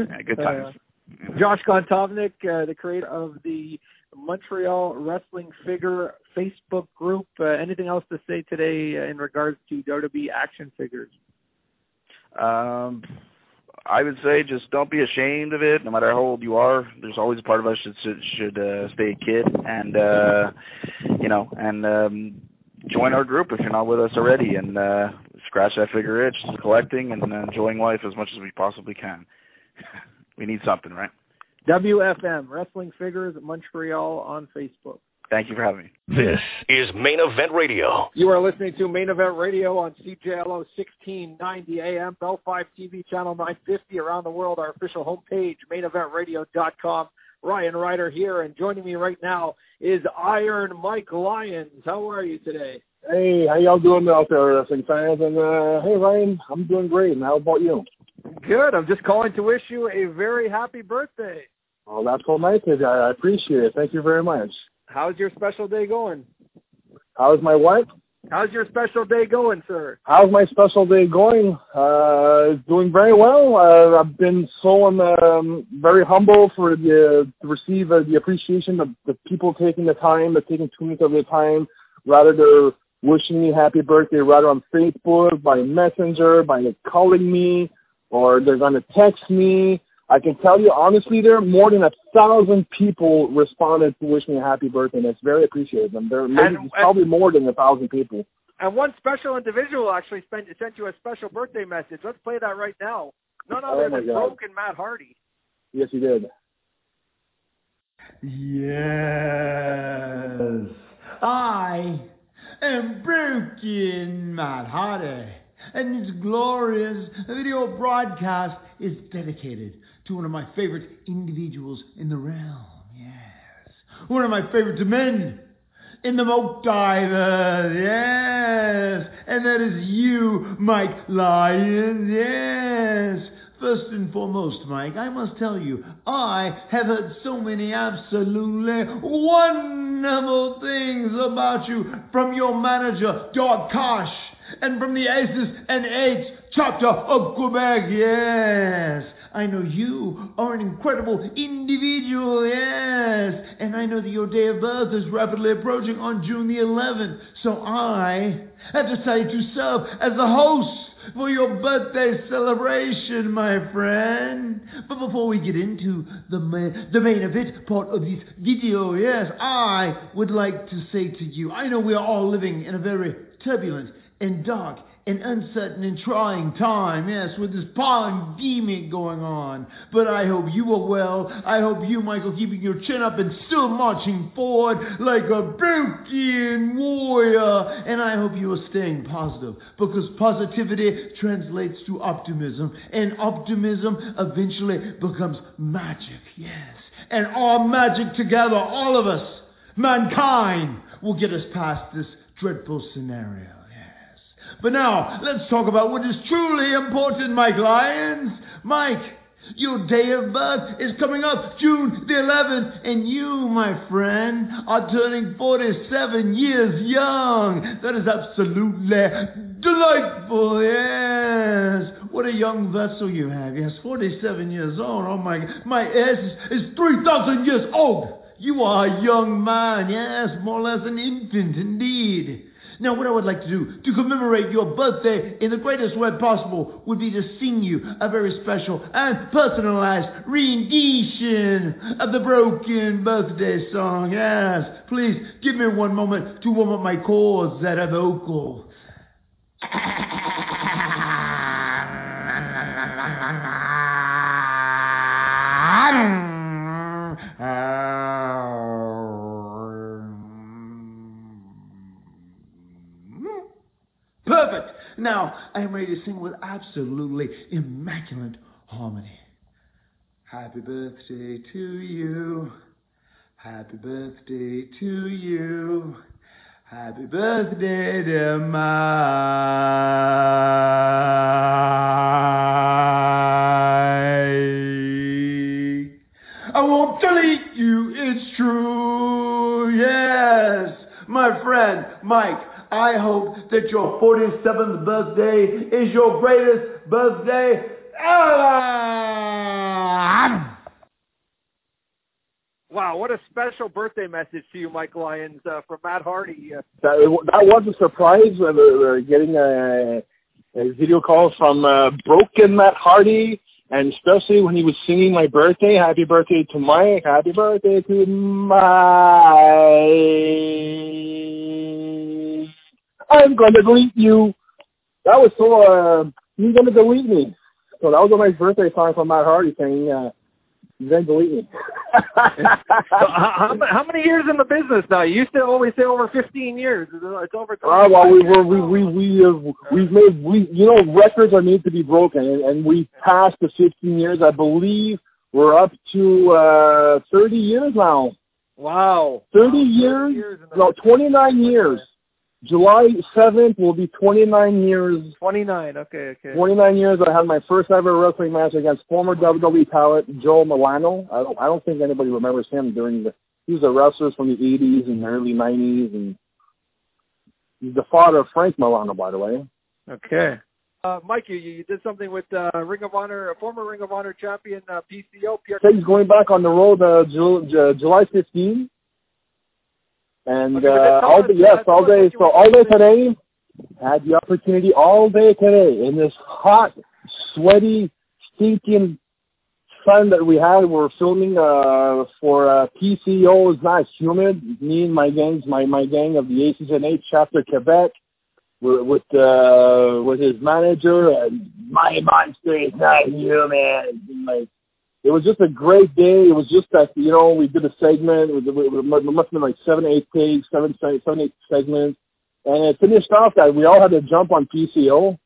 yeah good times. Uh, Josh Gontovnick, uh, the creator of the Montreal Wrestling Figure Facebook group. Uh, anything else to say today uh, in regards to WWE action figures? Um, I would say just don't be ashamed of it. No matter how old you are, there's always a part of us that should should uh, stay a kid, and uh, you know, and um, join our group if you're not with us already, and uh, scratch that figure itch, collecting and enjoying life as much as we possibly can. (laughs) we need something, right? WFM Wrestling Figures Montreal on Facebook. Thank you for having me. This is Main Event Radio. You are listening to Main Event Radio on CJLO 1690 AM, Bell Fibe TV, Channel 950 around the world. Our official homepage, maineventradio.com. Ryan Rider here, and joining me right now is Iron Mike Lyons. How are you today? Hey, how y'all doing out there, wrestling fans? And uh, hey, Ryan, I'm doing great. And how about you? Good. I'm just calling to wish you a very happy birthday. Well, that's so nice. I appreciate it. Thank you very much. How's your special day going? How's my what? How's your special day going, sir? How's my special day going? Uh, it's doing very well. Uh, I've been so um, very humble for the to receive uh, the appreciation of the people taking the time, the taking two minutes of their time, rather they're wishing me happy birthday, rather on Facebook, by messenger, by calling me, or they're gonna text me. I can tell you honestly, there are more than a thousand people responded to wish me a happy birthday, and it's very appreciated. And there maybe and, probably more than a thousand people. And one special individual actually spent, sent you a special birthday message. Let's play that right now. None oh other oh than God. Broken Matt Hardy. Yes, he did. Yes, I am Broken Matt Hardy, and this glorious video broadcast is dedicated to one of my favorite individuals in the realm. Yes. One of my favorite men in the Moat Diver. Yes. And that is you, Mike Lyons. Yes. First and foremost, Mike, I must tell you, I have heard so many absolutely wonderful things about you from your manager, Doug Kosh, and from the Aces and Eights chapter of Quebec. Yes. I know you are an incredible individual, yes. And I know that your day of birth is rapidly approaching on June the 11th. So I have decided to serve as the host for your birthday celebration, my friend. But before we get into the main, the main event part of this video, yes, I would like to say to you, I know we are all living in a very turbulent and dark an uncertain and trying time, yes, with this pandemic going on. But I hope you are well. I hope you, Michael, keeping your chin up and still marching forward like a broken warrior. And I hope you are staying positive because positivity translates to optimism, and optimism eventually becomes magic, yes. And all magic together, all of us, mankind, will get us past this dreadful scenario. But now, let's talk about what is truly important, Mike Lyons. Mike, your day of birth is coming up June the 11th, and you, my friend, are turning 47 years young. That is absolutely delightful, yes. What a young vessel you have. Yes, 47 years old. Oh my, my ass is, is 3,000 years old. You are a young man, yes, more or less an infant indeed. Now, what I would like to do to commemorate your birthday in the greatest way possible would be to sing you a very special and personalized rendition of the broken birthday song. Yes, please give me one moment to warm up my cords that are vocal. (laughs) Perfect. Now I am ready to sing with absolutely immaculate harmony. Happy birthday to you. Happy birthday to you. Happy birthday, dear Mike. I won't delete you, it's true. Yes, my friend Mike, I hope that your 47th birthday is your greatest birthday ever. Wow, what a special birthday message to you, Mike Lyons, uh, from Matt Hardy. Uh, That, that was a surprise. Uh, uh, getting a, a video call from uh, Broken Matt Hardy, and especially when he was singing my birthday, "Happy Birthday to Mike," "Happy Birthday to Mike." I'm gonna delete you. That was so. Uh, he's gonna delete me. So that was a nice birthday song from Matt Hardy saying, uh, "He's gonna delete me." (laughs) so how, how many years in the business now? You used to always say over 15 years. It's over. Ah, well, we were we we we uh, we've made we you know records are made to be broken, and, and we passed the 15 years. I believe we're up to uh 30 years now. Wow. 30 wow, years? years No, 29 years. July 7th will be 29 years. 29. Okay, okay. 29 years. I had my first ever wrestling match against former WWE talent Joe Milano. I don't I don't think anybody remembers him during the. He was a wrestler from the 80s and early 90s, and he's the father of Frank Milano, by the way. Okay. Uh, Mike, you, you did something with uh, Ring of Honor, a former Ring of Honor champion, uh, PCO. Pierre. He's going back on the road uh, Ju- Ju- July 15. And uh, all day, yes, all day. So all day today, had the opportunity all day today in this hot, sweaty, stinking sun that we had. We're filming uh, for uh, PCO It's not humid. Me and my gangs, my my gang of the Aces and Eight chapter Quebec, with with, uh, with his manager and my monster is not human. Like it was just a great day. It was just that you know we did a segment. It, was, it, must have been like seven, eight takes, seven, seven, seven, eight segments, and it finished off that we all had to jump on PCO,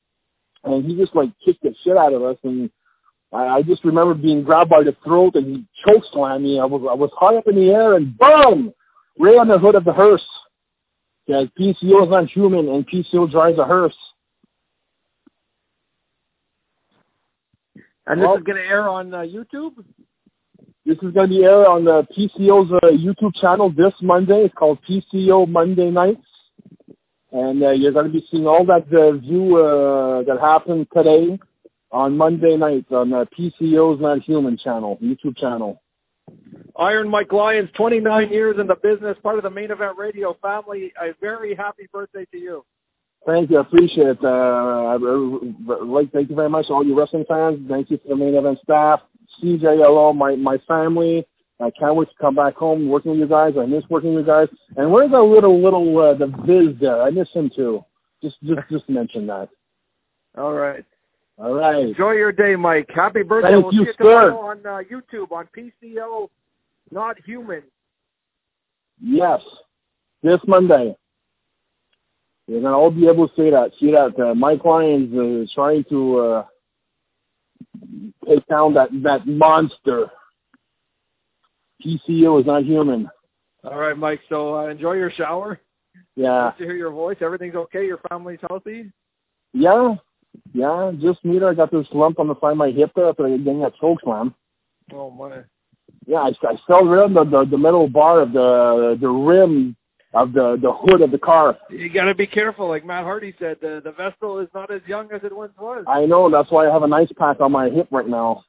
and he just like kicked the shit out of us. And I, I just remember being grabbed by the throat and he choke slammed me. I was I was high up in the air and boom, right on the hood of the hearse. Yeah, PCO is not human, and PCO drives a hearse. And this Well- is going to air on uh, YouTube? This is going to be aired on the PCO's uh, YouTube channel this Monday. It's called PCO Monday Nights. And uh, you're going to be seeing all that uh, view uh, that happened today on Monday night on uh, PCO's Not Human channel, YouTube channel. Iron Mike Lyons, 29 years in the business, part of the main event radio family. A very happy birthday to you. Thank you. I appreciate it. Uh, I, like, thank you very much, all you wrestling fans. Thank you to the main event staff, CJLO, my, my family. I can't wait to come back home working with you guys. I miss working with you guys. And where's that little little uh, the Viz there? I miss him too. Just just just mention that. All right. All right. Enjoy your day, Mike. Happy birthday. Thank we'll you, see you sir. tomorrow on uh, YouTube on PCO Not Human. Yes. This Monday. Gonna all be able to see that. See that uh, Lyons uh, is trying to uh, take down that that monster. PCO is not human. All right, Mike. So uh, enjoy your shower. Yeah. Nice to hear your voice. Everything's okay. Your family's healthy. Yeah. Yeah. Just me. I got this lump on the side of my hip there after getting that choke slam. Oh my. Yeah, I, I fell right on the, the the metal bar of the the rim of the the hood of the car. You got to be careful. Like Matt Hardy said, the the vessel is not as young as it once was. I know. That's why I have an ice pack on my hip right now.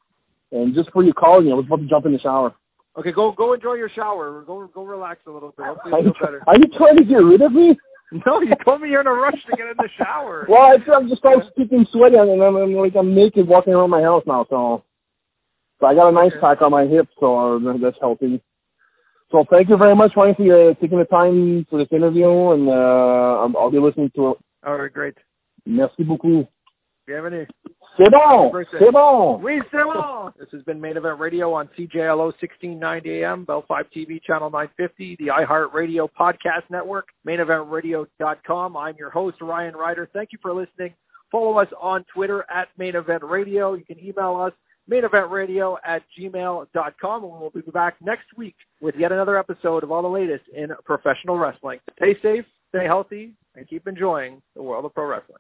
And just for you calling me, I was about to jump in the shower. Okay, go go enjoy your shower. Go go relax a little bit. Hopefully you, feel better. are you trying to get rid of me? No, you told me you're in a rush to get in the shower. Well, I, I'm just all sticking sweaty and I'm, I'm like I'm naked walking around my house now. So, so I got an ice Okay. pack on my hip, so that's helping. So thank you very much, Ryan, for uh, taking the time for this interview, and uh, I'll, be listening to it. All right, great. Merci beaucoup. Bienvenue. C'est bon. C'est bon. Oui, c'est bon. This has been Main Event Radio on CJLO 1690 AM, Bell Fibe TV, Channel 950, the iHeartRadio Podcast Network, MainEventRadio.com. I'm your host, Ryan Rider. Thank you for listening. Follow us on Twitter at Main Event Radio. You can email us, maineventradio at gmail.com. And we'll be back next week with yet another episode of all the latest in professional wrestling. Stay safe, stay healthy, and keep enjoying the world of pro wrestling.